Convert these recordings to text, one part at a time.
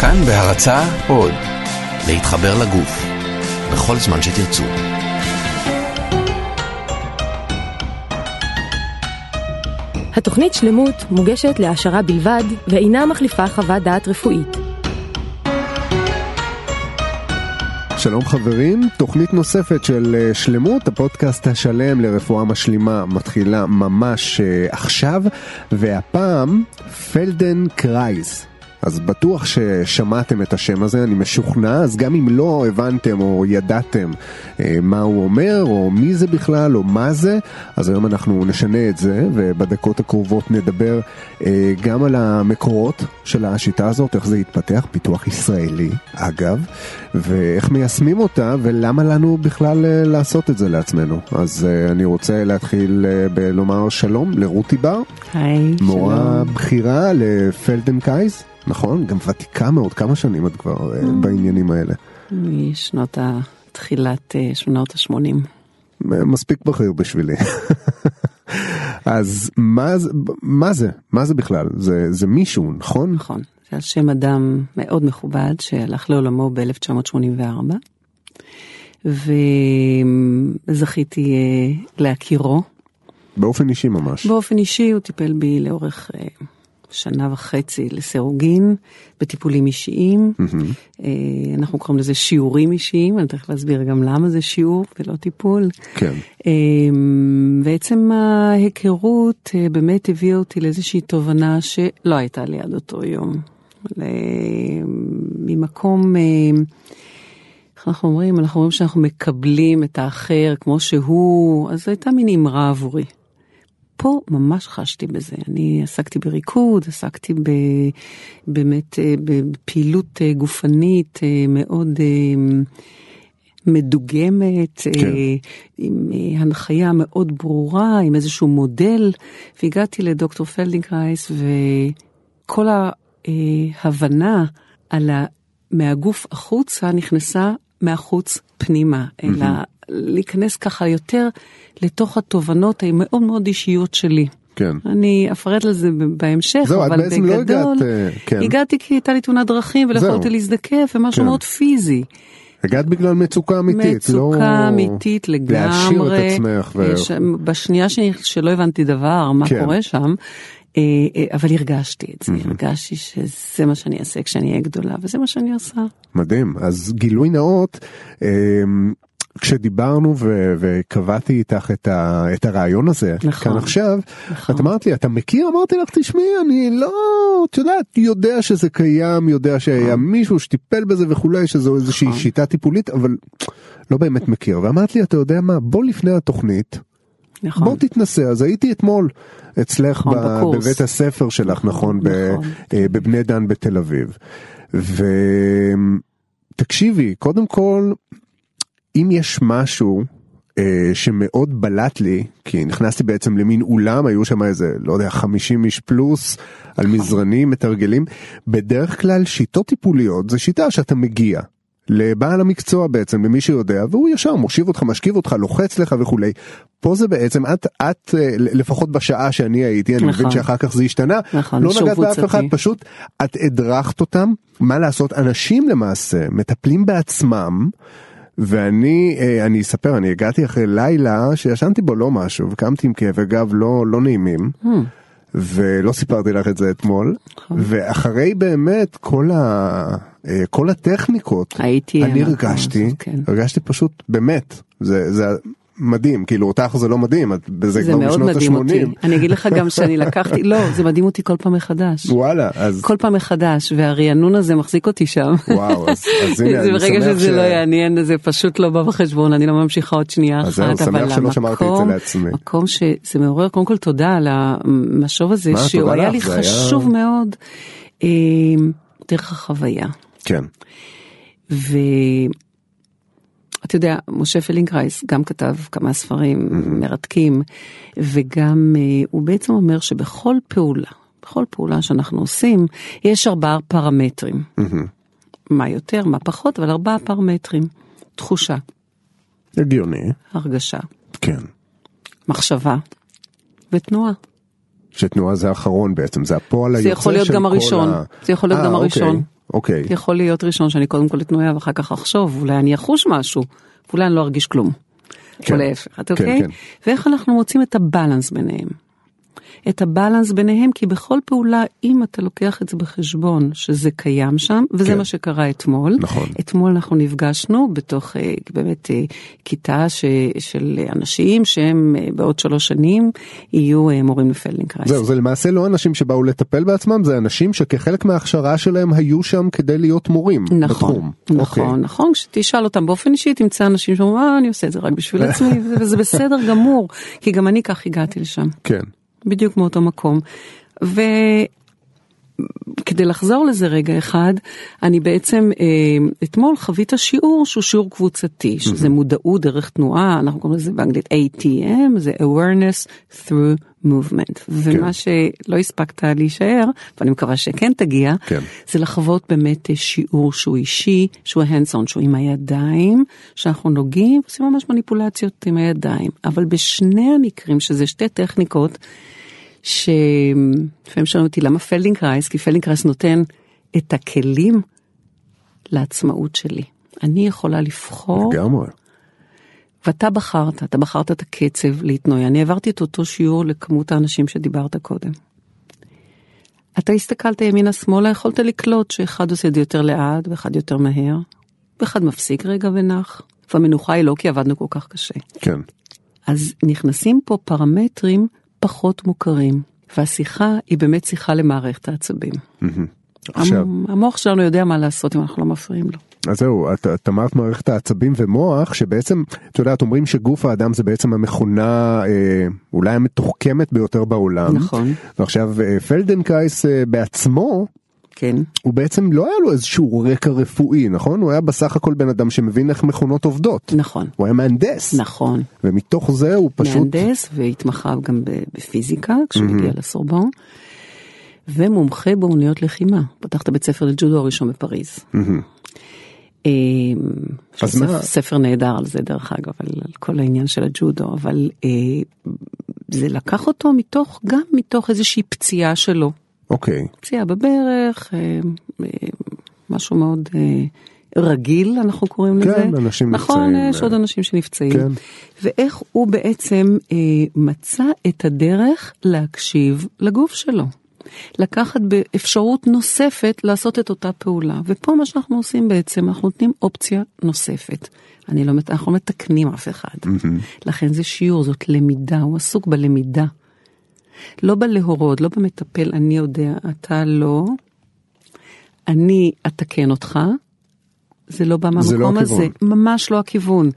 כאן בהרצה עוד, להתחבר לגוף, בכל זמן שתרצו. התוכנית שלמות מוגשת להעשרה בלבד ואינה מחליפה חוות דעת רפואית. שלום חברים, תוכנית נוספת של אה, שלמות, הפודקאסט השלם לרפואה משלימה מתחילה ממש אה, עכשיו, והפעם פלדן קרייס. אז בטוח ששמעתם את השם הזה, אני משוכנע, אז גם אם לא הבנתם או ידעתם אה, מה הוא אומר, או מי זה בכלל, או מה זה, אז היום אנחנו נשנה את זה, ובדקות הקרובות נדבר אה, גם על המקורות של השיטה הזאת, איך זה יתפתח, פיתוח ישראלי, אגב, ואיך מיישמים אותה, ולמה לנו בכלל אה, לעשות את זה לעצמנו. אז אה, אני רוצה להתחיל אה, בלומר שלום לרותי בר, היי, מורה שלום. בכירה לפלדנקייז. נכון? גם ותיקה מאוד, כמה שנים את כבר אה, בעניינים האלה? משנות ה... תחילת אה, שנות ה-80. מספיק בכיר בשבילי. אז מה, זה- מה זה? מה זה בכלל? זה, זה מישהו, נכון? נכון. זה על שם אדם מאוד מכובד שהלך לעולמו ב-1984, וזכיתי אה, להכירו. באופן אישי ממש. באופן אישי הוא טיפל בי לאורך שנה וחצי לסירוגין, בטיפולים אישיים. אה, אנחנו קוראים לזה שיעורים אישיים, אני תכף אסביר גם למה זה שיעור ולא טיפול. כן. אמ, ועצם ההיכרות אה, באמת הביאה אותי לאיזושהי תובנה שלא הייתה לי עד אותו יום. ממקום, אה, איך אנחנו אומרים? אנחנו אומרים שאנחנו מקבלים את האחר כמו שהוא, אז זו הייתה מין אמרה עבורי. פה ממש חשתי בזה. אני עסקתי בריקוד, עסקתי ב, באמת אה, בפעילות אה, גופנית אה, מאוד מדוגמת, כן. עם הנחיה מאוד ברורה, עם איזשהו מודל, והגעתי לדוקטור פלדנקרייז, וכל ההבנה על ה... מהגוף החוצה נכנסה מהחוץ פנימה, אלא להיכנס ככה יותר לתוך התובנות המאוד מאוד אישיות שלי. כן. אני אפרט על זה בהמשך, זהו, אבל לא בגדול, הגעת, אה, כן. הגעתי כי הייתה לי תאונת דרכים ולא. יכולתי להזדקף, ומשהו כן. מאוד פיזי. הגעת בגלל מצוקה אמיתית, מצוקה לא... אמיתית לגמרי. להשאיר את עצמך. ו... בשנייה שאני- שלא הבנתי דבר, מה כן. קורה שם, אה, אה, אבל הרגשתי את זה, הרגשתי שזה מה שאני אעשה כשאני אהיה גדולה, וזה מה שאני עושה. מדהים. אז גילוי נאות, כשדיברנו ו- וקבעתי איתך את, ה- את הרעיון הזה, נכון. כאן עכשיו, נכון. את אמרת לי, אתה מכיר? אמרתי לך, תשמעי, אני לא, את יודעת, יודע שזה קיים, יודע שהיה מישהו שטיפל בזה וכולי, שזו איזושהי נכון. שיטה טיפולית, אבל לא באמת מכיר. ואמרת לי, אתה יודע מה, בוא לפני התוכנית, נכון. בוא תתנסה. אז הייתי אתמול אצלך נכון, ב- בקורס. בבית הספר שלך, נכון, ב- נכון. אה, בבני דן בתל אביב. ותקשיבי, קודם כל, אם יש משהו אה, שמאוד בלט לי, כי נכנסתי בעצם למין אולם, היו שם איזה, לא יודע, 50 איש פלוס, על מזרנים, מתרגלים, בדרך כלל שיטות טיפוליות זה שיטה שאתה מגיע. לבעל המקצוע בעצם, למי שיודע, והוא ישר מושיב אותך, משכיב אותך, לוחץ לך וכולי. פה זה בעצם, את, את, אה, לפחות בשעה שאני הייתי, אני מבין נכון. שאחר כך זה השתנה, נכון, לא נגעת באף. אחד, פשוט את הדרכת אותם, מה לעשות, אנשים למעשה מטפלים בעצמם, ואני אה, אני אספר, אני הגעתי אחרי לילה שישנתי בו לא משהו, וקמתי עם כאבי גב לא, לא נעימים. Hmm. ולא סיפרתי לך את זה אתמול, נכון. ואחרי באמת כל, ה, אה, כל הטכניקות, הייתי אני הרגשתי, הזאת, כן. הרגשתי פשוט באמת, זה, זה מדהים, כאילו אותך זה לא מדהים, את בזה זה כבר מאוד בשנות מדהים אותי. ה-80, אני אגיד לך גם שאני לקחתי, לא, זה מדהים אותי כל פעם מחדש. וואלה, אז כל פעם מחדש, והרענון הזה מחזיק אותי שם. וואו, אז, אז הנה, זה אני ברגע שמח שזה לא יעניין, זה פשוט לא בא בחשבון, אני לא ממשיכה עוד שנייה אז אחת, זהו, שמח שלא שמרתי את זה לעצמי. מקום שזה מעורר, קודם כל תודה על המשוב הזה, מה, שהוא היה לי זה היה- חשוב מאוד, אה, דרך החוויה. כן, ואתה יודע, משה פלדנקרייז גם כתב כמה ספרים מרתקים, וגם אה, הוא בעצם אומר שבכל פעולה, בכל פעולה שאנחנו עושים, יש ארבעה פרמטרים. מה יותר, מה פחות, אבל ארבעה פרמטרים. תחושה, הגיוני, הרגשה, כן, מחשבה ותנועה. שתנועה זה האחרון בעצם, זה הפועל היוצא זה של יכול להיות גם כל הראשון, ה- זה יכול להיות אה, גם. הראשון. אוקיי. יכול להיות ראשון שאני קודם כל אתנויה ואחר כך אחשוב, אולי אני אחוש משהו, ואולי אני לא ארגיש כלום. כן. או להפך, כן, אוקיי? כן. ואיך אנחנו מוצאים את הבלנס ביניהם. את הבלנס ביניהם, כי בכל פעולה, אם אתה לוקח את זה בחשבון, שזה קיים שם, וזה כן. מה שקרה אתמול. נכון. אתמול אנחנו נפגשנו בתוך אה, באמת אה, כיתה ש, של אנשים שהם אה, בעוד שלוש שנים יהיו מורים לפלדינגרייס. זהו, זה למעשה לא אנשים שבאו לטפל בעצמם, זה אנשים שכחלק מההכשרה שלהם היו שם כדי להיות מורים נכון, בתחום. נכון, אוקיי. נכון, כשתשאל אותם באופן אישי תמצא אנשים שאומרים, אה, אני עושה את זה רק בשביל עצמי, וזה בסדר גמור, כי גם אני כך הגעתי לשם, כן, בדיוק מאותו מקום. וכדי לחזור לזה רגע אחד, אני בעצם אה, אתמול חווית שיעור שהוא שיעור קבוצתי, שזה מודעות דרך תנועה, אנחנו קוראים לזה באנגלית ATM, זה awareness through movement. ומה שלא הספקת להישאר, ואני מקווה שכן תגיע, כן. זה לחוות באמת אה, שיעור שהוא אישי, שהוא hands on, שהוא עם הידיים, שאנחנו נוגעים, עושים ממש מניפולציות עם הידיים. אבל בשני המקרים, שזה שתי טכניקות, שלפעמים שואלים אותי למה פלדנקרייז, כי פלדנקרייז נותן את הכלים לעצמאות שלי. אני יכולה לבחור, לגמרי. ואתה בחרת, אתה בחרת את הקצב להתנועע. אני העברתי את אותו שיעור לכמות האנשים שדיברת קודם. אתה הסתכלת ימינה-שמאלה, יכולת לקלוט שאחד עושה את זה יותר לאט ואחד יותר מהר, ואחד מפסיק רגע ונח. והמנוחה היא לא כי עבדנו כל כך קשה. כן, אז נכנסים פה פרמטרים פחות מוכרים, והשיחה היא באמת שיחה למערכת העצבים. עכשיו, המ- המוח שלנו יודע מה לעשות אם אנחנו לא מפריעים לו. אז זהו, את, את אמרת מערכת העצבים ומוח, שבעצם, את יודעת, אומרים שגוף האדם זה בעצם המכונה אה, אולי המתוחכמת ביותר בעולם. נכון. ועכשיו אה, פלדנקרייז אה, בעצמו, כן, הוא בעצם לא היה לו איזשהו רקע רפואי, נכון? הוא היה בסך הכל בן אדם שמבין איך מכונות עובדות. נכון, הוא היה מהנדס. נכון. ומתוך זה הוא פשוט... מהנדס והתמחה גם בפיזיקה כשהוא הגיע לסורבון, ומומחה באומנויות לחימה. פתח את הבית ספר לג'ודו הראשון בפריז. אה, אז מה- ספר- ספר נהדר על זה דרך אגב, על, על כל העניין של הג'ודו, אבל אה, זה לקח אותו מתוך, גם מתוך איזושהי פציעה שלו. אוקיי, פציעה בברך, אה, אה, משהו מאוד אה, רגיל אנחנו קוראים כן, לזה. אנשים נכון, נפצעים, יש אה, עוד אנשים שנפצעים. כן. ואיך הוא בעצם מצא את הדרך להקשיב לגוף שלו. לקחת באפשרות נוספת לעשות את אותה פעולה. ופה מה שאנחנו עושים בעצם, אנחנו נותנים אופציה נוספת. אני לא, אנחנו לא מתקנים אף אחד. לכן זה שיעור, זאת למידה, הוא עסוק בלמידה. לא בלהורות, לא במטפל, אני יודע, אתה לא, אני אתקן אותך, זה לא בא לא מהמקום הזה, הכיוון. ממש לא הכיוון.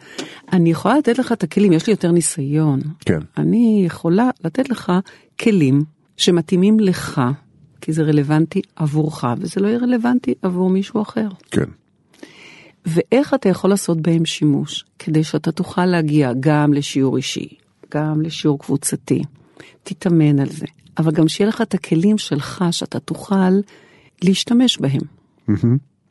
אני יכולה לתת לך את הכלים, יש לי יותר ניסיון. כן. אני יכולה לתת לך כלים שמתאימים לך, כי זה רלוונטי עבורך, וזה לא יהיה רלוונטי עבור מישהו אחר. כן. ואיך אתה יכול לעשות בהם שימוש, כדי שאתה תוכל להגיע גם לשיעור אישי, גם לשיעור קבוצתי. תתאמן על זה, אבל גם שיהיה לך את הכלים שלך שאתה תוכל להשתמש בהם.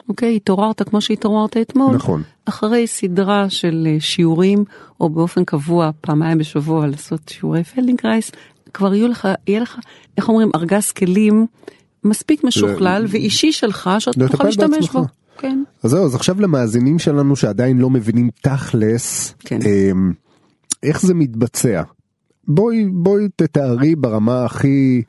אוקיי, התעוררת כמו שהתעוררת אתמול. נכון. אחרי סדרה של אה, שיעורים, או באופן קבוע פעמיים בשבוע לעשות שיעורי פלדנקרייז, כבר יהיו לך, יהיה לך, איך אומרים, ארגז כלים מספיק משוכלל ואישי שלך, שאתה תוכל להשתמש בעצמך. בו. כן. אז זהו, אז עכשיו למאזינים שלנו שעדיין לא מבינים תכלס, כן. אמ, איך זה מתבצע. בואי, בואי תתארי ברמה הכי,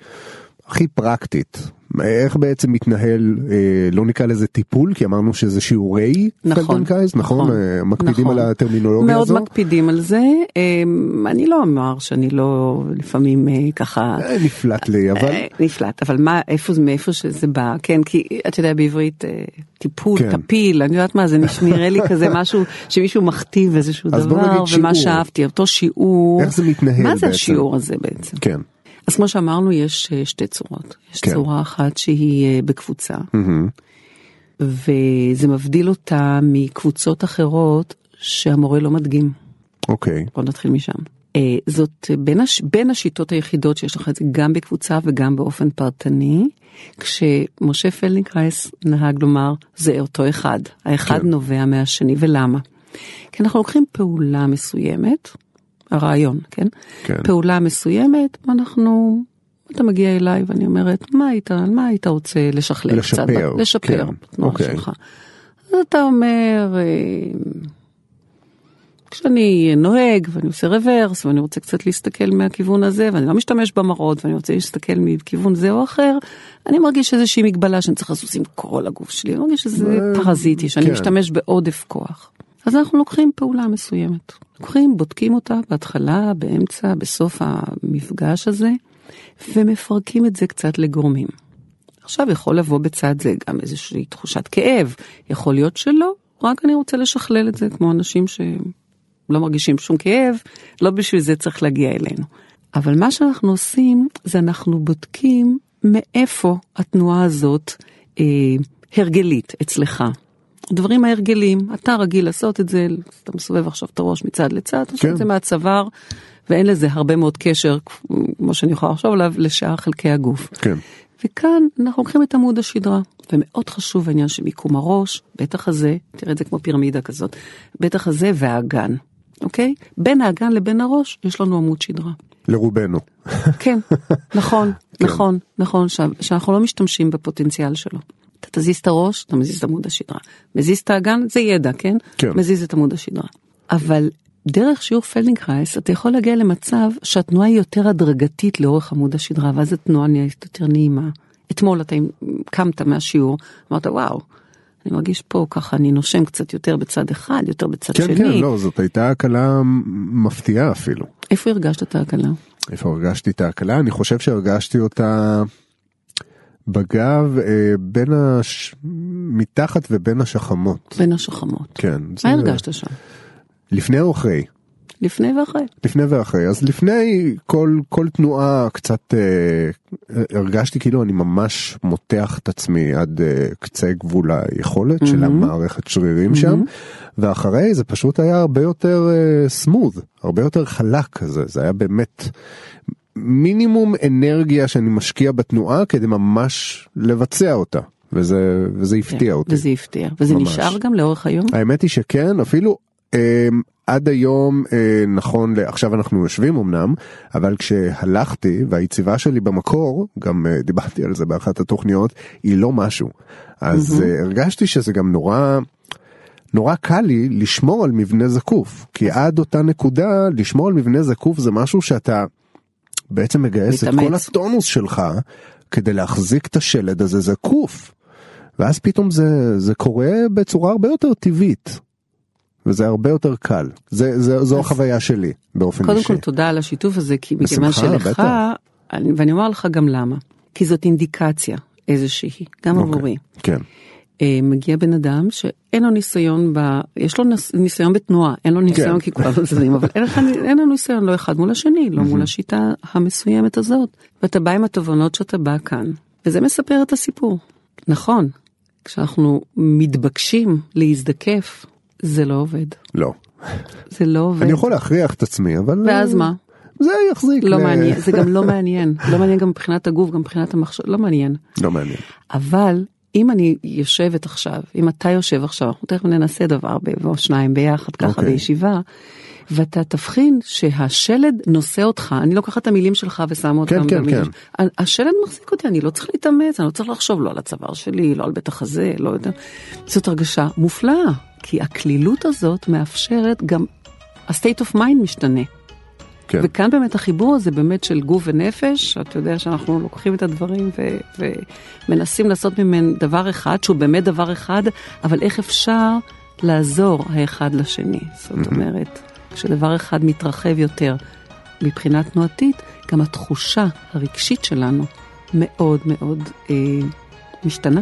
הכי פרקטית. איך בעצם מתנהל, אה, לא נקרא לזה טיפול, כי אמרנו שזה שיעורי נכון, פלדנקרייז, נכון? נכון, אה, מקפידים נכון. על הטרמינולוגיה מאוד הזו? מקפידים על זה. אמ, אני לא אומר שאני לא לפעמים אה, ככה... אה, נפלט לי, אבל אה, נפלט, אבל מה, איפה זה, מאיפה שזה בא, כן, כי אתה יודע בעברית אה, טיפול, כן. טפיל, אני יודעת מה, זה נראה לי כזה משהו שמישהו מכתיב איזשהו דבר, ומה שיעור. שאהבתי, אותו שיעור. איך זה מתנהל מה זה בעצם? השיעור הזה בעצם? כן. אז כמו שאמרנו, יש אה, שתי צורות. יש כן. צורה אחת שהיא אה, בקבוצה, מהמם. וזה מבדיל אותה מקבוצות אחרות שהמורה לא מדגים. אוקיי. בוא נתחיל משם. אה, זאת בין, הש... בין השיטות היחידות שיש לך את זה גם בקבוצה וגם באופן פרטני, כשמשה פלדנקרייז נהג לומר זה אותו אחד, האחד כן. נובע מהשני ולמה? כי אנחנו לוקחים פעולה מסוימת, הרעיון, כן? כן. פעולה מסוימת, ואנחנו אתה מגיע אליי ואני אומרת, מה היית, מה היית רוצה לשכלל לשפר, קצת? לשפר, כן, בתנועה אוקיי. שלך. אז אתה אומר, אה, כשאני נוהג ואני עושה רוורס ואני רוצה קצת להסתכל מהכיוון הזה ואני לא משתמש במראות ואני רוצה להסתכל מכיוון זה או אחר, אני מרגיש איזושהי מגבלה שאני צריך לזוז עם כל הגוף שלי, אני מרגיש שזה אה, פרזיטי, שאני כן. משתמש בעודף כוח. אז אנחנו לוקחים פעולה מסוימת. לוקחים, בודקים אותה בהתחלה, באמצע, בסוף המפגש הזה, ומפרקים את זה קצת לגורמים. עכשיו יכול לבוא בצד זה גם איזושהי תחושת כאב, יכול להיות שלא, רק אני רוצה לשכלל את זה כמו אנשים שלא מרגישים שום כאב, לא בשביל זה צריך להגיע אלינו. אבל מה שאנחנו עושים זה אנחנו בודקים מאיפה התנועה הזאת אה, הרגלית אצלך. הדברים ההרגלים, אתה רגיל לעשות את זה, אתה מסובב עכשיו את הראש מצד לצד, אתה עושה כן. את זה מהצוואר, ואין לזה הרבה מאוד קשר, כמו שאני יכולה לחשוב עליו, לשאר חלקי הגוף. כן. וכאן אנחנו לוקחים את עמוד השדרה, ומאוד חשוב העניין של מיקום הראש, בטח הזה, תראה את זה כמו פירמידה כזאת, בטח הזה והאגן, אוקיי? בין האגן לבין הראש יש לנו עמוד שדרה. לרובנו. כן, נכון, כן. נכון, נכון, ש- שאנחנו לא משתמשים בפוטנציאל שלו. אתה תזיז את הראש, אתה מזיז את עמוד השדרה. מזיז את האגן, זה ידע, כן? כן. מזיז את עמוד השדרה. אבל דרך שיעור פלדנקרייז, אתה יכול להגיע למצב שהתנועה היא יותר הדרגתית לאורך עמוד השדרה, ואז התנועה נהיית יותר נעימה. אתמול אתה קמת מהשיעור, אמרת וואו, אני מרגיש פה ככה, אני נושם קצת יותר בצד אחד, יותר בצד כן, שני. כן, לא, זאת הייתה הקלה מפתיעה אפילו. איפה הרגשת את ההקלה? איפה הרגשתי את ההקלה? אני חושב שהרגשתי אותה בגב אה, בין הש... מתחת ובין השחמות. בין השחמות. כן. מה זה- הרגשת שם? לפני או אחרי? לפני ואחרי. לפני ואחרי. אז לפני כל, כל תנועה קצת אה, הרגשתי כאילו אני ממש מותח את עצמי עד אה, קצה גבול היכולת של המערכת שרירים שם. ואחרי זה פשוט היה הרבה יותר אה, סמוד, הרבה יותר חלק כזה, זה היה באמת מינימום אנרגיה שאני משקיע בתנועה כדי ממש לבצע אותה. וזה, וזה הפתיע אותי. כן, וזה הפתיע. וזה ממש. נשאר גם לאורך היום? האמת היא שכן, אפילו אה, עד היום, אה, נכון, ל- עכשיו אנחנו יושבים אמנם, אבל כשהלכתי והיציבה שלי במקור, גם אה, דיברתי על זה באחת התוכניות, היא לא משהו. אז אה, הרגשתי שזה גם נורא... נורא קל לי לשמור על מבנה זקוף, כי עד אותה נקודה לשמור על מבנה זקוף זה משהו שאתה בעצם מגייס את מתאמץ. כל הטונוס שלך כדי להחזיק את השלד הזה זקוף. ואז פתאום זה, זה קורה בצורה הרבה יותר טבעית. וזה הרבה יותר קל. זה, זה, זו אז- החוויה שלי באופן קודם אישי. כל תודה על השיתוף הזה, כי מכיוון שלך, בטח. אני- ואני אומר לך גם למה. כי זאת אינדיקציה איזושהי, גם אוקיי. עבורי. כן, אה, מגיע בן אדם שאין לו ניסיון, ב... יש לו. ניסיון בתנועה, אין לו ניסיון כן. כי כולנו זזים, אבל אין, לך... אין ניסיון לא אחד מול השני, לא מול השיטה המסוימת הזאת. ואתה בא עם התובנות שאתה בא כאן, וזה מספר את הסיפור. נכון, כשאנחנו מתבקשים להזדקף, זה לא עובד. לא. זה לא עובד. אני יכול להכריח את עצמי, אבל... ואז מה? זה יחזיק. לא ל- מעניין, זה גם לא מעניין, לא מעניין גם מבחינת הגוף, גם מבחינת המחשב, לא מעניין. לא מעניין. אבל אם אני יושבת עכשיו, אם אתה יושב עכשיו, אנחנו תכף ננסה דבר או שניים ביחד ככה אוקיי. בישיבה, ואתה תבחין שהשלד נושא אותך, אני לוקחת את המילים שלך ושמה אותם כן, במילים. כן. ש- השלד מחזיק אותי, אני לא צריך להתאמץ, אני לא צריך לחשוב לא על הצוואר שלי, לא על בית החזה, לא יודע. זאת הרגשה מופלאה, כי הקלילות הזאת מאפשרת גם, ה-state of mind משתנה. כן. וכאן באמת החיבור הזה באמת של גוף ונפש, אתה יודע שאנחנו לוקחים את הדברים ו- ומנסים לעשות ממנו דבר אחד, שהוא באמת דבר אחד, אבל איך אפשר לעזור האחד לשני. זאת אומרת, כשדבר אחד מתרחב יותר מבחינה תנועתית, גם התחושה הרגשית שלנו מאוד מאוד אה, משתנה.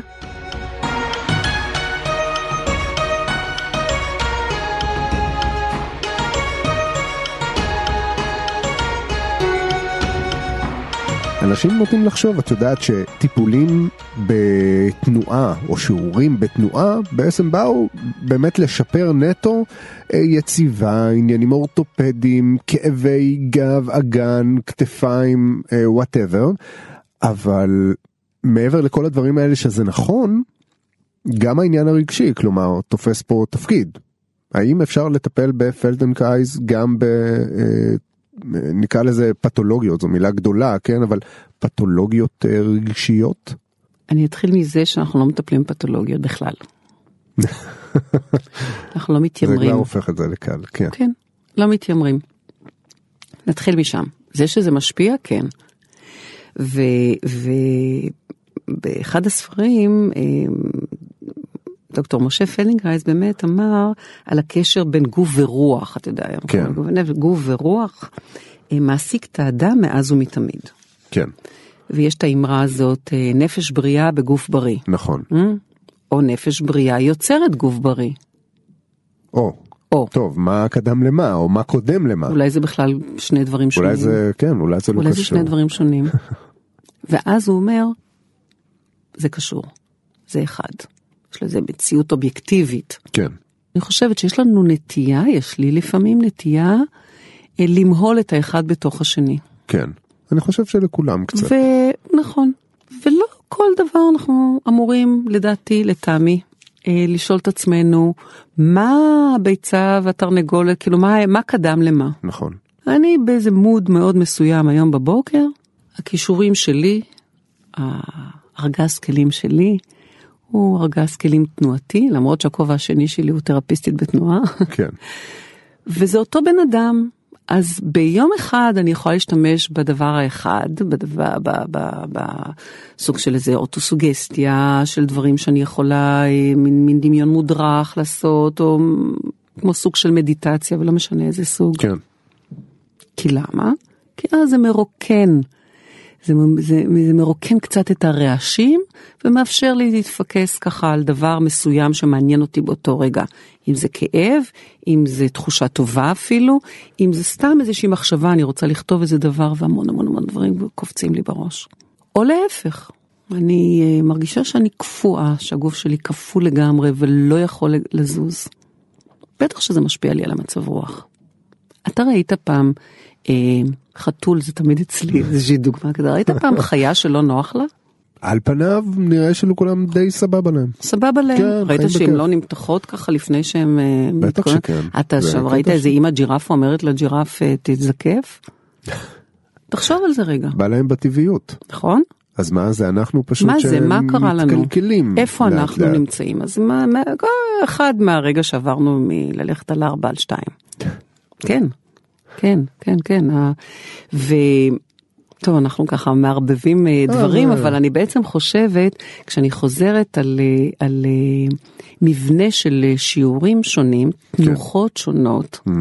אנשים נוטים לחשוב, את יודעת שטיפולים בתנועה או שיעורים בתנועה בעצם באו באמת לשפר נטו אה, יציבה, עניינים אורתופדיים, כאבי גב, אגן, כתפיים, whatever, אבל מעבר לכל הדברים האלה שזה נכון, גם העניין הרגשי, כלומר, תופס פה תפקיד. האם אפשר לטפל בפלדנקרייז גם נקרא לזה פתולוגיות, זו מילה גדולה, כן, אבל פתולוגיות אה, רגשיות? אני אתחיל מזה שאנחנו לא מטפלים בפתולוגיות בכלל. אנחנו לא זה מתיימרים. כבר הופך את זה לקל, כן. כן, לא מתיימרים. נתחיל משם. זה שזה משפיע, כן. ובאחד הספרים, אה, דוקטור משה פלדנקרייז באמת אמר על הקשר בין גוף ורוח, אתה יודע, כן. גוף ורוח אה, מעסיק את האדם מאז ומתמיד. כן, ויש את האמרה הזאת, אה, נפש בריאה בגוף בריא. נכון. אה? או נפש בריאה יוצרת גוף בריא. או, או, טוב, מה קדם למה, או מה קודם למה? אולי זה בכלל שני דברים שונים. אולי זה, כן, אולי זה לא אולי זה קשור. שני דברים שונים. ואז הוא אומר, זה קשור, זה אחד. יש לזה מציאות אובייקטיבית. כן, אני חושבת שיש לנו נטייה, יש לי לפעמים נטייה, אה, למהול את האחד בתוך השני. כן. אני חושב שלכולם קצת. ונכון, ולא כל דבר אנחנו אמורים, לדעתי, לטעמי, אה, לשאול את עצמנו, מה הביצה והתרנגולת, כאילו מה, מה קדם למה? נכון. אני באיזה מוד מאוד מסוים היום בבוקר, הכישורים שלי, הארגז כלים שלי, הוא ארגז כלים תנועתי, למרות שהכובע השני שלי הוא תרפיסטית בתנועה, כן, וזה אותו בן אדם. אז ביום אחד אני יכולה להשתמש בדבר האחד, בדבר, ב, ב, ב, בסוג של איזה אוטוסוגסטיה, של דברים שאני יכולה, אה, מין, מין דמיון מודרך לעשות, או כמו סוג של מדיטציה, ולא משנה איזה סוג. כן, כי למה? כי אז זה מרוקן. זה, זה, זה מרוקן קצת את הרעשים ומאפשר לי להתפקס ככה על דבר מסוים שמעניין אותי באותו רגע. אם זה כאב, אם זה תחושה טובה אפילו, אם זה סתם איזושהי מחשבה, אני רוצה לכתוב איזה דבר והמון המון המון דברים קופצים לי בראש. או להפך, אני אה, מרגישה שאני קפואה, שהגוף שלי קפוא לגמרי ולא יכול לזוז. בטח שזה משפיע לי על המצב רוח. אתה ראית פעם אה, חתול, זה תמיד אצלי איזושהי דוגמה כזה, ראית פעם חיה שלא נוח לה? על פניו נראה שלכולם די סבבה להם. סבבה להם. כן, ראית שהן. לא נמתחות ככה לפני שהן... אה, בטח? שכן. אתה עכשיו ראית איזה. אימא ג'ירפה אומרת לג'ירף אה, תזקף? תחשוב על זה רגע, בא להם בטבעיות. נכון? אז מה זה אנחנו פשוט מה זה, מה קרה לנו? איפה לאט אנחנו לאט. נמצאים? אז מה, מה, אחד מהרגע שעברנו מללכת על ארבע על שתיים. כן, כן, כן, כן. ו... טוב, אנחנו ככה מערבבים אה, דברים, אה. אבל אני בעצם חושבת, כשאני חוזרת על, אה, על אה, מבנה של שיעורים שונים, תנוחות שונות, Mm,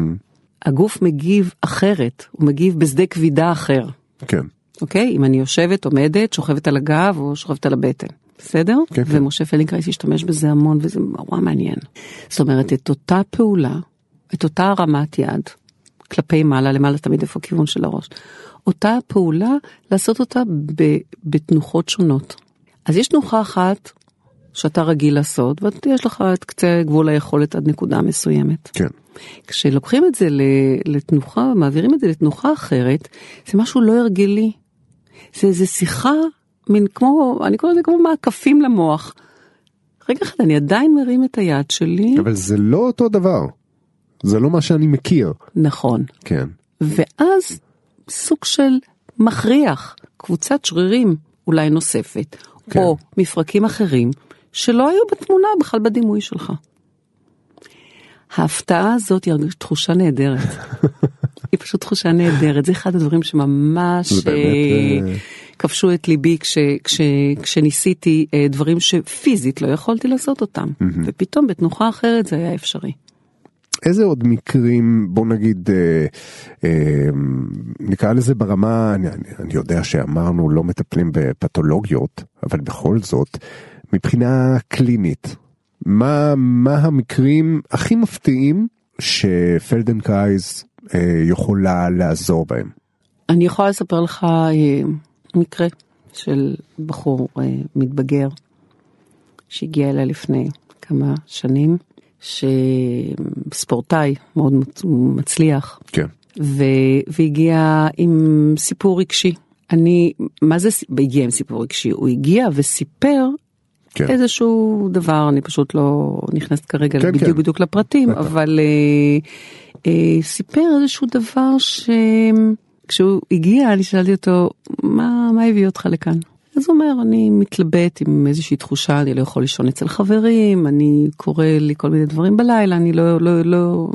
הגוף מגיב אחרת, הוא מגיב בשדה כבידה אחר. כן, אוקיי? אם אני יושבת, עומדת, שוכבת על הגב או שוכבת על הבטן. בסדר? כן, כן. ומשה פלדנקרייז השתמש בזה המון וזה נורא מעניין. זאת אומרת, את אותה פעולה, את אותה הרמת יד, כלפי מעלה, למעלה תמיד איפה הכיוון של הראש. אותה פעולה, לעשות אותה ב- בתנוחות שונות. אז יש תנוחה אחת שאתה רגיל לעשות, ויש לך את קצה גבול היכולת עד נקודה מסוימת. כן, כשלוקחים את זה לתנוחה, מעבירים את זה לתנוחה אחרת, זה משהו לא הרגלי. זה איזה שיחה, מין כמו, אני קוראת לזה כמו מעקפים למוח. רגע אחד, אני עדיין מרים את היד שלי, אבל זה לא אותו דבר. זה לא מה שאני מכיר. נכון. כן, ואז סוג של מכריח, קבוצת שרירים אולי נוספת, כן. או מפרקים אחרים, שלא היו בתמונה בכלל בדימוי שלך. ההפתעה הזאת היא תחושה נהדרת. היא פשוט תחושה נהדרת, זה אחד הדברים שממש באמת, אה, אה, כבשו את ליבי כש, כש, כשניסיתי אה, דברים שפיזית לא יכולתי לעשות אותם, ופתאום בתנוחה אחרת זה היה אפשרי. איזה עוד מקרים בוא נגיד אה, אה, נקרא לזה ברמה אני, אני, אני יודע שאמרנו לא מטפלים בפתולוגיות אבל בכל זאת מבחינה קלינית מה מה המקרים הכי מפתיעים שפלדנקרייז אה, יכולה לעזור בהם. אני יכולה לספר לך אה, מקרה של בחור אה, מתבגר שהגיע אליי לפני כמה שנים, שספורטאי מאוד מצ- מצליח, כן. ו... והגיע עם סיפור רגשי. אני, מה זה הגיע עם סיפור רגשי? הוא הגיע וסיפר כן. איזשהו דבר, אני פשוט לא נכנסת כרגע כן, בדיוק כן. בדיוק לפרטים, בטח. אבל אה, אה, סיפר איזשהו דבר שכשהוא הגיע, אני שאלתי אותו, מה, מה הביא אותך לכאן? אז הוא אומר, אני מתלבט עם איזושהי תחושה, אני לא יכול לישון אצל חברים, אני קורא לי כל מיני דברים בלילה, אני לא, לא, לא,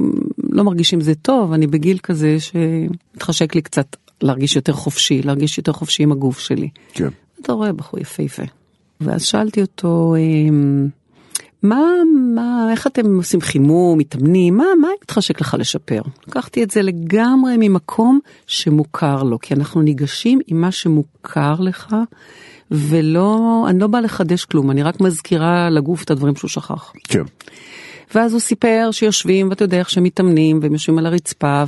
לא מרגיש עם זה טוב, אני בגיל כזה שמתחשק לי קצת להרגיש יותר חופשי, להרגיש יותר חופשי עם הגוף שלי. כן. אתה רואה בחור יפהפה. ואז שאלתי אותו, אמ, מה, מה, איך אתם עושים חימום, מתאמנים, מה, מה מתחשק לך לשפר? לקחתי את זה לגמרי ממקום שמוכר לו, כי אנחנו ניגשים עם מה שמוכר לך, ולא, אני לא באה לחדש כלום, אני רק מזכירה לגוף את הדברים שהוא שכח. כן. ואז הוא סיפר שיושבים, ואתה יודע איך שהם מתאמנים, והם יושבים על הרצפה,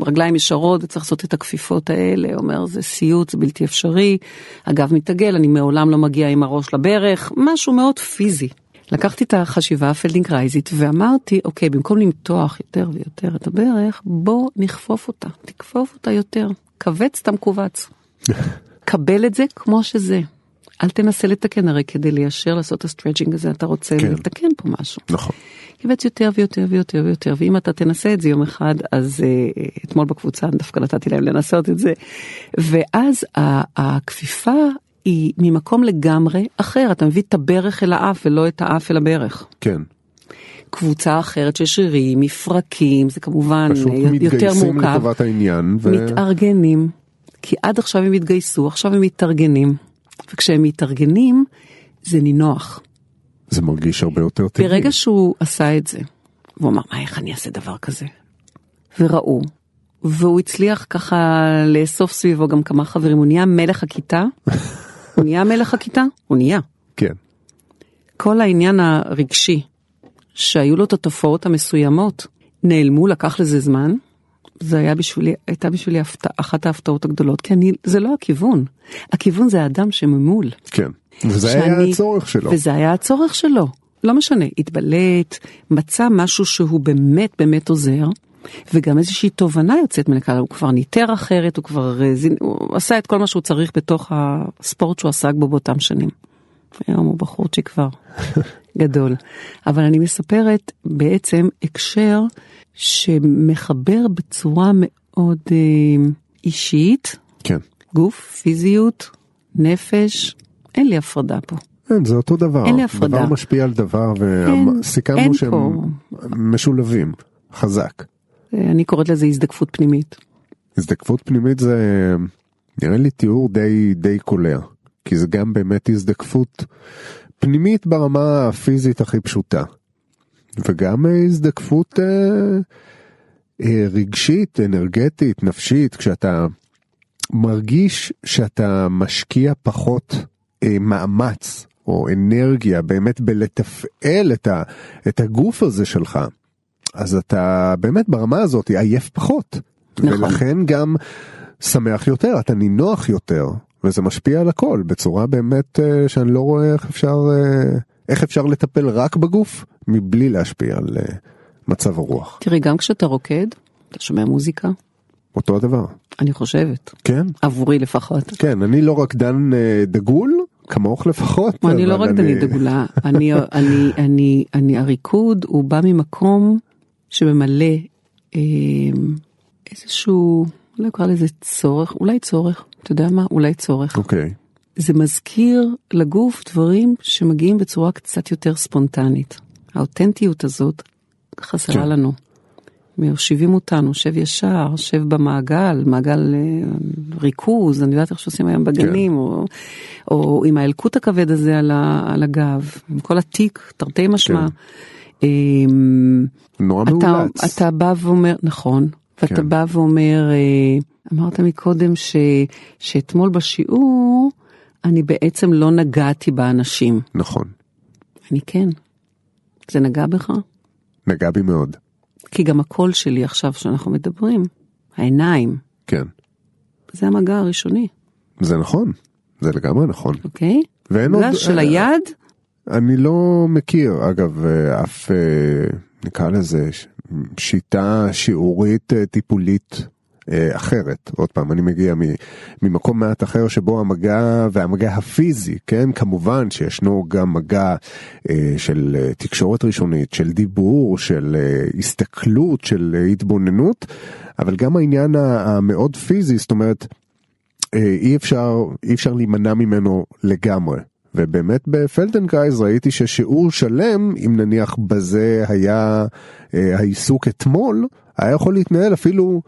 ורגליים ישרות, וצריך לעשות את הכפיפות האלה. אומר, זה סיוט, זה בלתי אפשרי. אגב, מתעגל, אני מעולם לא מגיע עם הראש לברך, משהו מאוד פיזי. לקחתי את החשיבה הפלדנקרייזית ואמרתי, אוקיי, במקום למתוח יותר ויותר את הברך, בוא נכפוף אותה, תכפוף אותה יותר, כווץ את המכווץ. קבל את זה כמו שזה. אל תנסה לתקן, הרי כדי ליישר לעשות את הסטרצ'ינג הזה, אתה רוצה כן. לתקן פה משהו. נכון. כיווץ יותר ויותר ויותר ויותר, ואם אתה תנסה את זה יום אחד, אז uh, אתמול בקבוצה דווקא נתתי להם לנסות את זה, ואז הכפיפה היא ממקום לגמרי אחר, אתה מביא את הברך אל האף ולא את האף אל הברך. כן. קבוצה אחרת של שרירים, מפרקים, זה כמובן פשוט אה, יותר מתגייסים מורכב. לטובת העניין. ו... מתארגנים, כי עד עכשיו הם התגייסו, עכשיו הם מתארגנים. וכשהם מתארגנים, זה נינוח. זה מרגיש הרבה יותר טבעי. ברגע שהוא עשה את זה, והוא אמר, מה, איך אני אעשה דבר כזה? וראו, והוא הצליח ככה לאסוף סביבו גם כמה חברים, הוא נהיה מלך הכיתה, הוא נהיה מלך הכיתה, הוא נהיה. כן. כל העניין הרגשי, שהיו לו את התופעות המסוימות, נעלמו, לקח לזה זמן. זה היה בשבילי, הייתה בשבילי הפתע, אחת ההפתעות הגדולות, כי אני, זה לא הכיוון. הכיוון זה האדם שממול. כן. וזה היה שאני- הצורך שלו. וזה היה הצורך שלו. לא משנה, התבלט, מצא משהו שהוא באמת באמת עוזר, וגם איזושהי תובנה יוצאת מן הכלל, הוא כבר ניטר אחרת, הוא כבר אה, הוא עשה את כל מה שהוא צריך בתוך הספורט שהוא עסק בו באותם שנים. היום הוא בחורצ'יק כבר גדול. אבל אני מספרת בעצם הקשר שמחבר בצורה מאוד אה, אישית, כן. גוף, פיזיות, נפש, אין לי הפרדה פה. כן, זה אותו דבר. אין לי הפרדה. דבר משפיע על דבר אין וסיכמנו שהם פה. משולבים. חזק. אה, אני קוראת לזה הזדקפות פנימית. הזדקפות פנימית זה נראה לי תיאור די די קולע. כי זה גם באמת הזדקפות פנימית ברמה הפיזית הכי פשוטה. וגם אה, הזדקפות אה, אה, רגשית, אנרגטית, נפשית, כשאתה מרגיש שאתה משקיע פחות אה, מאמץ או אנרגיה באמת בלתפעל את, ה, את הגוף הזה שלך, אז אתה באמת ברמה הזאת עייף פחות. נכון. ולכן גם שמח יותר, אתה נינוח יותר, וזה משפיע על הכל בצורה באמת אה, שאני לא רואה איך אפשר, אה, איך אפשר לטפל רק בגוף מבלי להשפיע על אה, מצב הרוח. תראי, גם כשאתה רוקד, אתה שומע מוזיקה, אותו הדבר. אני חושבת, כן, עבורי לפחות. כן, אני לא רקדן אה, דגול, כמוך לפחות. אני לא אבל רקדנית דגולה, אני, אני, אני, אני, הריקוד הוא בא ממקום שממלא אה, איזשהו, לא אקרא לזה צורך, אולי צורך, אתה יודע מה? אולי צורך. אוקיי, זה מזכיר לגוף דברים שמגיעים בצורה קצת יותר ספונטנית. האותנטיות הזאת חסרה כן. לנו. מושיבים אותנו, שב ישר, שב במעגל, מעגל אה, ריכוז, אני יודעת איך שעושים היום בגנים, כן. או, או עם האלקוט הכבד הזה על, ה, על הגב, עם כל התיק, תרתי משמע. אמ, נורא אתה, מאולץ. אתה בא ואומר, נכון, ואתה כן. בא ואומר, אה, אמרת מקודם ש, שאתמול בשיעור אני בעצם לא נגעתי באנשים. נכון, אני כן. זה נגע בך? נגע בי מאוד, כי גם הקול שלי עכשיו שאנחנו מדברים, העיניים, כן. זה המגע הראשוני, זה נכון, זה לגמרי נכון. אוקיי? ואין עוד... של אה, היד, אני לא מכיר, אגב, אה, אף, אה, נקרא לזה, שיטה שיעורית טיפולית אה, אחרת. עוד פעם, אני מגיע ממקום מעט אחר שבו המגע והמגע הפיזי, כן, כמובן שישנו גם מגע אה, של אה, תקשורת ראשונית, של דיבור, של הסתכלות, של התבוננות, אבל גם העניין המאוד פיזי, זאת אומרת, אי אפשר, אי אפשר להימנע ממנו לגמרי. ובאמת בפלדנקרייז ראיתי ששיעור שלם, אם נניח בזה היה אה, העיסוק אתמול, היה יכול להתנהל אפילו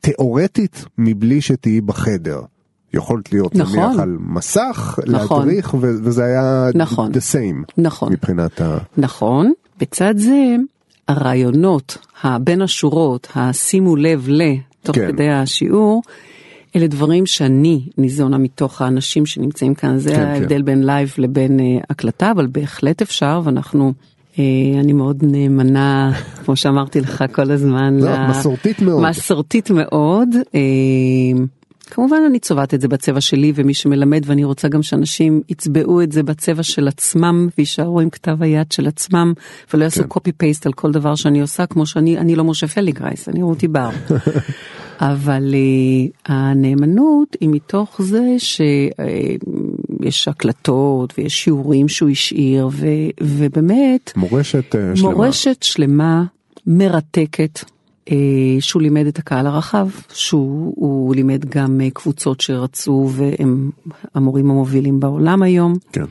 תיאורטית מבלי שתהיי בחדר. יכולת להיות נכון, נניח על מסך, נכון, להדריך, וזה היה נכון, the same נכון, מבחינת ה... נכון, בצד זה הרעיונות, בין השורות, השימו לב ל, תוך כן. כדי השיעור, אלה דברים שאני ניזונה מתוך האנשים שנמצאים כאן, זה כן, ההבדל כן. בין לייב לבין uh, הקלטה, אבל בהחלט אפשר, ואנחנו, אני מאוד נאמנה, כמו שאמרתי לך כל הזמן, לא. מסורתית מאוד. מסורתית מאוד. Uh, כמובן אני צובעת את זה בצבע שלי ומי שמלמד ואני רוצה גם שאנשים יצבעו את זה בצבע של עצמם ויישארו עם כתב היד של עצמם ולא יעשו copy כן. paste על כל דבר שאני עושה כמו שאני אני לא משה פלדנקרייז אני רותי בר. אבל uh, הנאמנות היא מתוך זה uh, הקלטות ויש שיעורים שהוא השאיר ו, ובאמת מורשת uh, שלמה מורשת שלמה מרתקת. uh, שהוא לימד את הקהל הרחב, שהוא לימד גם uh, קבוצות שרצו והם המורים המובילים בעולם היום. כן.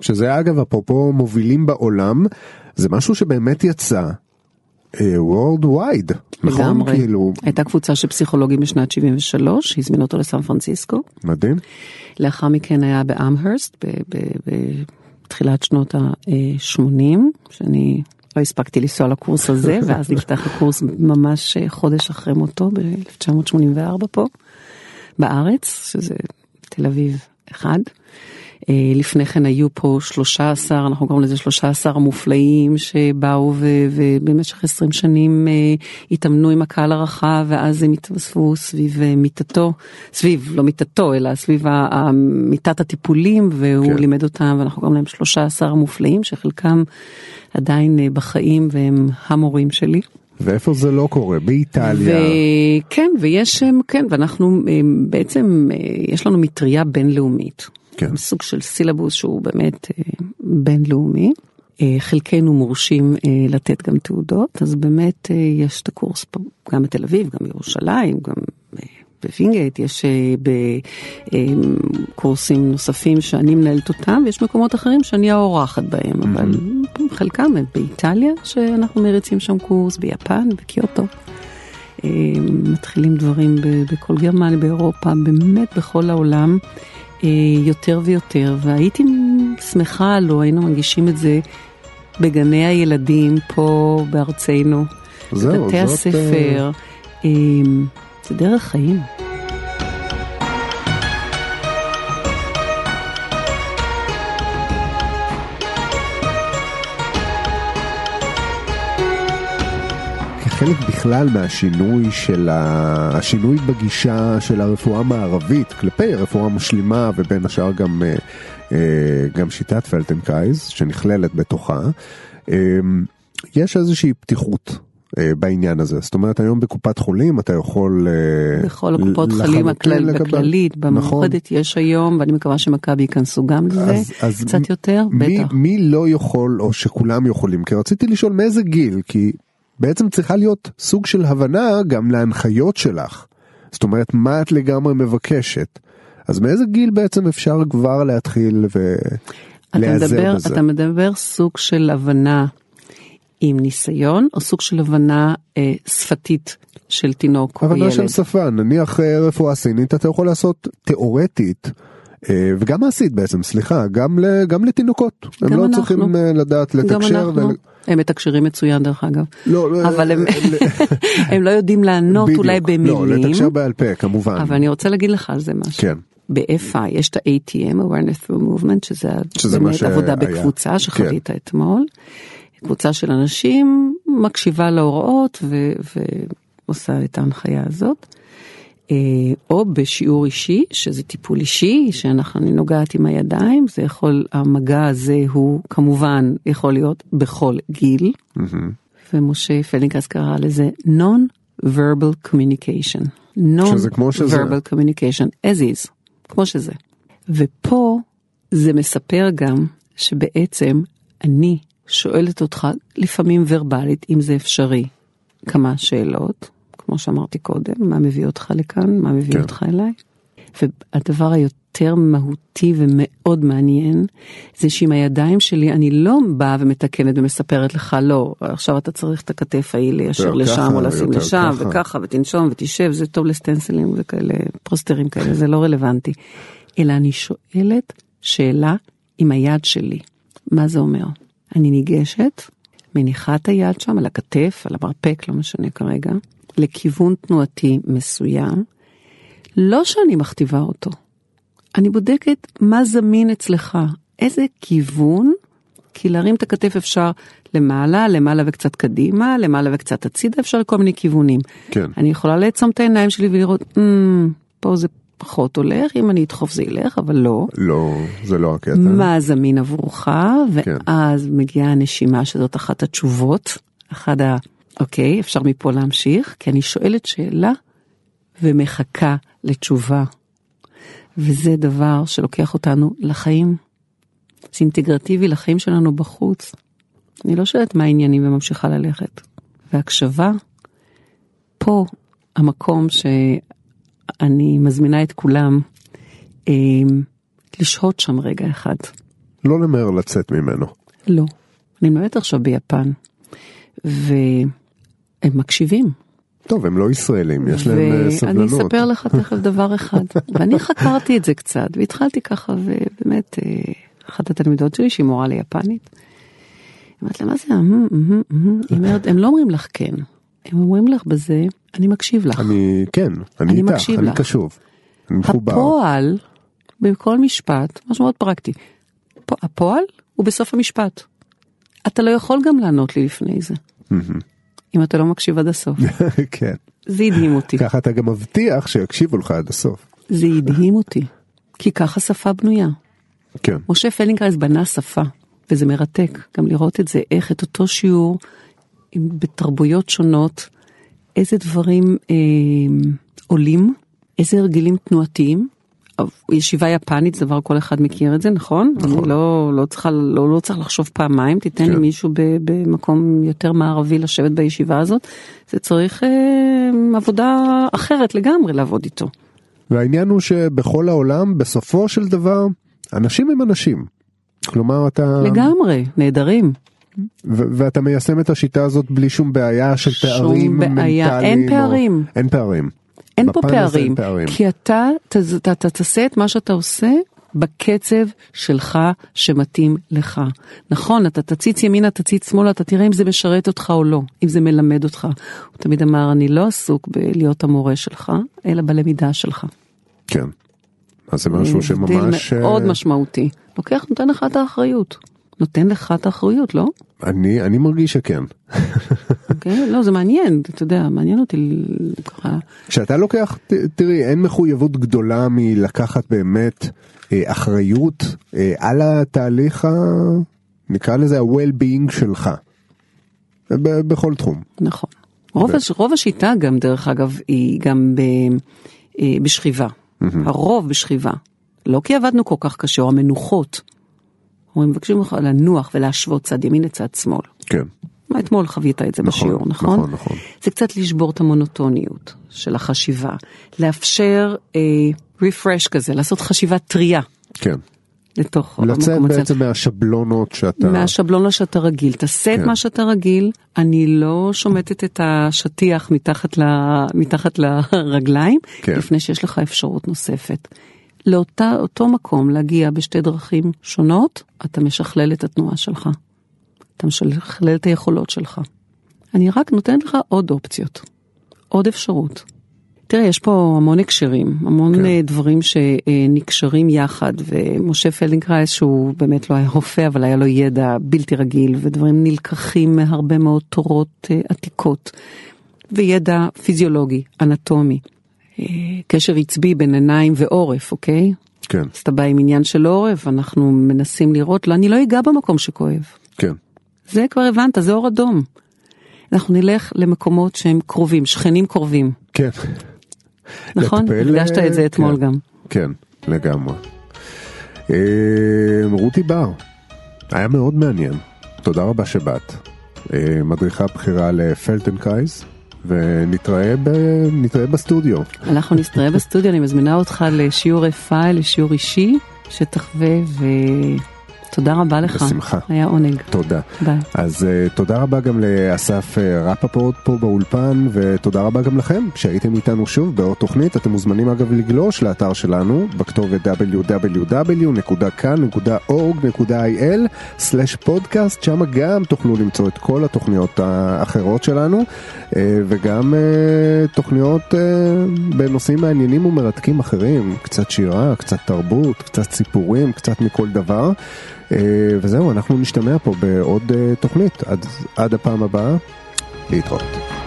שזה אגב אפרופו מובילים בעולם, זה משהו שבאמת יצא World Wide, נכון? לגמרי. כאילו... הייתה קבוצה של פסיכולוגים בשנת 73, הזמינו אותו לסן פרנסיסקו. מדהים. לאחר מכן היה באמהרסט, בתחילת שנות ה-80, שאני לא הספקתי לנסוע לקורס הזה, ואז נפתח הקורס ממש חודש אחרי מותו, ב-1984 פה, בארץ, שזה תל אביב אחד. אה, לפני כן היו פה 13, אנחנו קוראים לזה 13 המופלאים שבאו ובמשך 20 שנים אה, התאמנו עם הקהל הרחב ואז הם התווספו סביב אה, מיטתו, סביב, לא מיטתו, אלא סביב מיטת הטיפולים והוא כן. לימד אותם ואנחנו קוראים להם 13 המופלאים שחלקם עדיין בחיים והם המורים שלי. ואיפה זה לא קורה? באיטליה. כן, ויש, כן, ואנחנו בעצם, יש לנו מטריה בינלאומית. כן. סוג של סילבוס שהוא באמת אה, בינלאומי. אה, חלקנו מורשים אה, לתת גם תעודות, אז באמת יש את הקורס פה, גם בתל אביב, גם בירושלים, גם בווינגייט, יש קורסים נוספים שאני מנהלת אותם, ויש מקומות אחרים שאני האורחת בהם. אבל חלקם הם באיטליה, שאנחנו מריצים שם קורס, ביפן, בקיוטו. מתחילים דברים בכל גרמניה, באירופה, באמת בכל העולם. אה, יותר ויותר, והייתי שמחה לו היינו מנגישים את זה בגני הילדים פה בארצנו, זהו, בבתי הספר, אה, זה דרך חיים. חלק בכלל מהשינוי של ה... השינוי בגישה של הרפואה המערבית כלפי רפואה משלימה ובין השאר גם, אה, אה, גם שיטת פלטנקייז שנכללת בתוכה. אה, יש איזושהי פתיחות בעניין הזה. זאת אומרת היום בקופת חולים אתה יכול... בכל הקופות חולים הכלל, בכללית, במאוחדת נכון. יש היום, ואני מקווה שמכבי ייכנסו גם לזה, אז, אז קצת יותר, מי, בטח. מי לא יכול או שכולם יכולים? כי רציתי לשאול מאיזה גיל, כי בעצם צריכה להיות סוג של הבנה גם להנחיות שלך. זאת אומרת, מה את לגמרי מבקשת. אז מאיזה גיל בעצם אפשר כבר להתחיל ולהיעזר בזה? אתה מדבר סוג של הבנה עם ניסיון, או סוג של הבנה אה, שפתית של תינוק או ילד? הבנה של שפה, נניח אה, רפואה סינית אתה יכול לעשות תיאורטית. אה, וגם מעשית בעצם, סליחה, גם, גם לתינוקות. גם הם לא אנחנו. צריכים אה, לדעת לתקשר. גם אנחנו. ו... הם מתקשרים מצוין דרך אגב. לא, לא אבל הם, הם לא יודעים לענות בדיוק, אולי במילים. לא, לתקשר בעל פה כמובן. אבל אני רוצה להגיד לך על זה משהו. כן. ב-FI יש את ה-ATM, awareness through movement, שזה, שזה באמת עבודה בקבוצה כן. שחווית כן. אתמול. קבוצה של אנשים מקשיבה להוראות ו- ועושה את ההנחיה הזאת. אה, או בשיעור אישי, שזה טיפול אישי, שאנחנו נוגעת עם הידיים, זה יכול, המגע הזה הוא כמובן יכול להיות בכל גיל, mm-hmm. ומשה פלינקס קרא לזה non-verbal communication. non-verbal communication, as is, כמו שזה. ופה זה מספר גם שבעצם אני שואלת אותך לפעמים ורבלית אם זה אפשרי כמה שאלות, כמו שאמרתי קודם, מה מביא אותך לכאן, מה מביא כן. אותך אליי. והדבר היותר מהותי ומאוד מעניין זה שעם הידיים שלי אני לא באה ומתקנת ומספרת לך לא עכשיו אתה צריך את הכתף ההיא ליישר לשם ככה, או לשים לשם ככה. וככה ותנשום ותשב זה טוב לסטנסילים וכאלה פרוסטרים כאלה זה לא רלוונטי. אלא אני שואלת שאלה עם היד שלי. מה זה אומר? אני ניגשת, מניחה את היד שם על הכתף, על המרפק, לא משנה כרגע, לכיוון תנועתי מסוים, לא שאני מכתיבה אותו, אני בודקת מה זמין אצלך, איזה כיוון, כי להרים את הכתף אפשר למעלה, למעלה וקצת קדימה, למעלה וקצת הצידה, אפשר לכל מיני כיוונים. כן. אני יכולה לעצום את העיניים שלי ולראות, "מ, פה זה פחות הולך, אם אני אדחוף זה ילך, אבל לא. לא, זה לא הקטע. מה זמין עבורך, כן. ואז מגיעה הנשימה שזאת אחת התשובות, אחד ה... אוקיי, אפשר מפה להמשיך, כי אני שואלת שאלה ומחכה לתשובה. וזה דבר שלוקח אותנו לחיים. זה אינטגרטיבי לחיים שלנו בחוץ. אני לא שואלת מה העניינים וממשיכה ללכת. והקשבה, פה המקום שאני מזמינה את כולם אה, לשהות שם רגע אחד. לא למהר לצאת ממנו. לא. אני מלמדת עכשיו ביפן, והם מקשיבים. טוב, הם לא ישראלים, יש להם אה, ואני סבלנות. אספר לך תכף דבר אחד. ואני חקרתי את זה קצת, והתחלתי ככה, ובאמת, אה, אחת התלמידות שלי, שהיא מורה ליפנית, היא אומרת לה, מה זה, "אהם, אהם, אהם?" היא אומרת, הם לא אומרים לך כן, הם אומרים לך בזה, אני מקשיב לך. אני, כן, אני איתך, אני. קשוב. אני מחובר. הפועל, בכל משפט, משהו מאוד פרקטי, הפועל הוא בסוף המשפט. אתה לא יכול גם לענות לי לפני זה, אם אתה לא מקשיב עד הסוף. כן. זה הדהים אותי. ככה אתה גם מבטיח שיקשיבו לך עד הסוף. זה הדהים אותי. כי ככה שפה בנויה. כן. משה פלדנקרייז בנה שפה, וזה מרתק גם לראות את זה, איך את אותו שיעור, עם, בתרבויות שונות, איזה דברים אה, עולים, איזה הרגלים תנועתיים. ישיבה יפנית זה דבר כל אחד מכיר את זה נכון? נכון. אני לא, לא, צריכה, לא, לא צריך לחשוב פעמיים תיתן כן. לי מישהו ב, במקום יותר מערבי לשבת בישיבה הזאת זה צריך אה, עבודה אחרת לגמרי לעבוד איתו. והעניין הוא שבכל העולם, בסופו של דבר, אנשים הם אנשים. כלומר, אתה... לגמרי נהדרים ו- ואתה מיישם את השיטה הזאת בלי שום בעיה של שום פערים בעיה. מנטליים. אין פערים. או... אין פערים. אין פה פערים, פערים. כי אתה, תעשה את מה שאתה עושה בקצב שלך שמתאים לך. נכון, אתה תציץ ימינה, תציץ שמאלה, אתה תראה אם זה משרת אותך או לא, אם זה מלמד אותך. הוא תמיד אמר, אני לא עסוק בלהיות המורה שלך, אלא בלמידה שלך. כן. אז זה משהו שממש... הבדל מאוד אה, משמעותי. לוקח, נותן לך את האחריות. נותן לך את האחריות, לא? אני, אני מרגיש שכן. אוקיי? לא, זה מעניין, אתה יודע, מעניין אותי ככה. כשאתה לוקח, ת- תראי, אין מחויבות גדולה מלקחת באמת אה, אחריות אה, על התהליך, ה... נקרא לזה ה-well-being שלך. ב- בכל תחום. נכון. רוב, הש... רוב השיטה גם, דרך אגב, היא גם ב... אה, בשכיבה. הרוב בשכיבה. לא כי עבדנו כל כך קשה, או המנוחות. אומרים, מבקשים ממך לנוח ולהשוות צד ימין לצד שמאל. כן. מה אתמול חווית את זה נכון, בשיעור, נכון? נכון, נכון. זה קצת לשבור את המונוטוניות של החשיבה. לאפשר אה, refresh כזה, לעשות חשיבה טריה כן. לתוך לצאת המקום הזה. בעצם מהשבלונות שאתה... מהשבלונה שאתה רגיל, תעשה את כן. מה שאתה רגיל, אני לא שומטת את השטיח מתחת, ל, מתחת לרגליים, כן. לפני שיש לך אפשרות נוספת. לאותה, אותו מקום להגיע בשתי דרכים שונות, אתה משכלל את התנועה שלך. אתה משכלל את היכולות שלך. אני רק נותנת לך עוד אופציות, עוד אפשרות. תראה, יש פה המון הקשרים, המון כן. כן. דברים שנקשרים יחד, ומשה פלדנקרייז, שהוא באמת לא היה רופא, אבל היה לו ידע בלתי רגיל, ודברים נלקחים מהרבה מאוד תורות אה, עתיקות, וידע פיזיולוגי, אנטומי. קשר עצבי בין עיניים ועורף, אוקיי? כן, אז אתה בא עם עניין של עורף, אנחנו מנסים לראות, לא, אני לא אגע במקום שכואב. כן. זה כבר הבנת, זה אור אדום. אנחנו נלך למקומות שהם קרובים, שכנים קרובים. כן. נכון? הרגשת את זה אה, אתמול כן. גם. כן, לגמרי. אה, רותי בר, היה מאוד מעניין. תודה רבה שבאת. אה, מדריכה בכירה לפלטנקייז, ונתראה ב... נתראה בסטודיו. אנחנו נסתראה בסטודיו, אני מזמינה אותך לשיעור רפאי, לשיעור אישי, שתחווה, ותודה רבה לך. בשמחה. היה עונג. תודה. ביי. אז uh, תודה רבה גם לאסף uh, רפפורט פה באולפן, ותודה רבה גם לכם שהייתם איתנו שוב בעוד תוכנית. אתם מוזמנים אגב לגלוש לאתר שלנו בכתובת www.kan.org.il/פודקאסט, שם גם תוכלו למצוא את כל התוכניות האחרות שלנו, uh, וגם uh, תוכניות uh, בנושאים מעניינים ומרתקים אחרים, קצת שירה, קצת תרבות, קצת סיפורים, קצת מכל דבר. Uh, וזהו, אנחנו נשתמע פה בעוד uh, תוכנית. עד, עד הפעם הבאה, להתראות.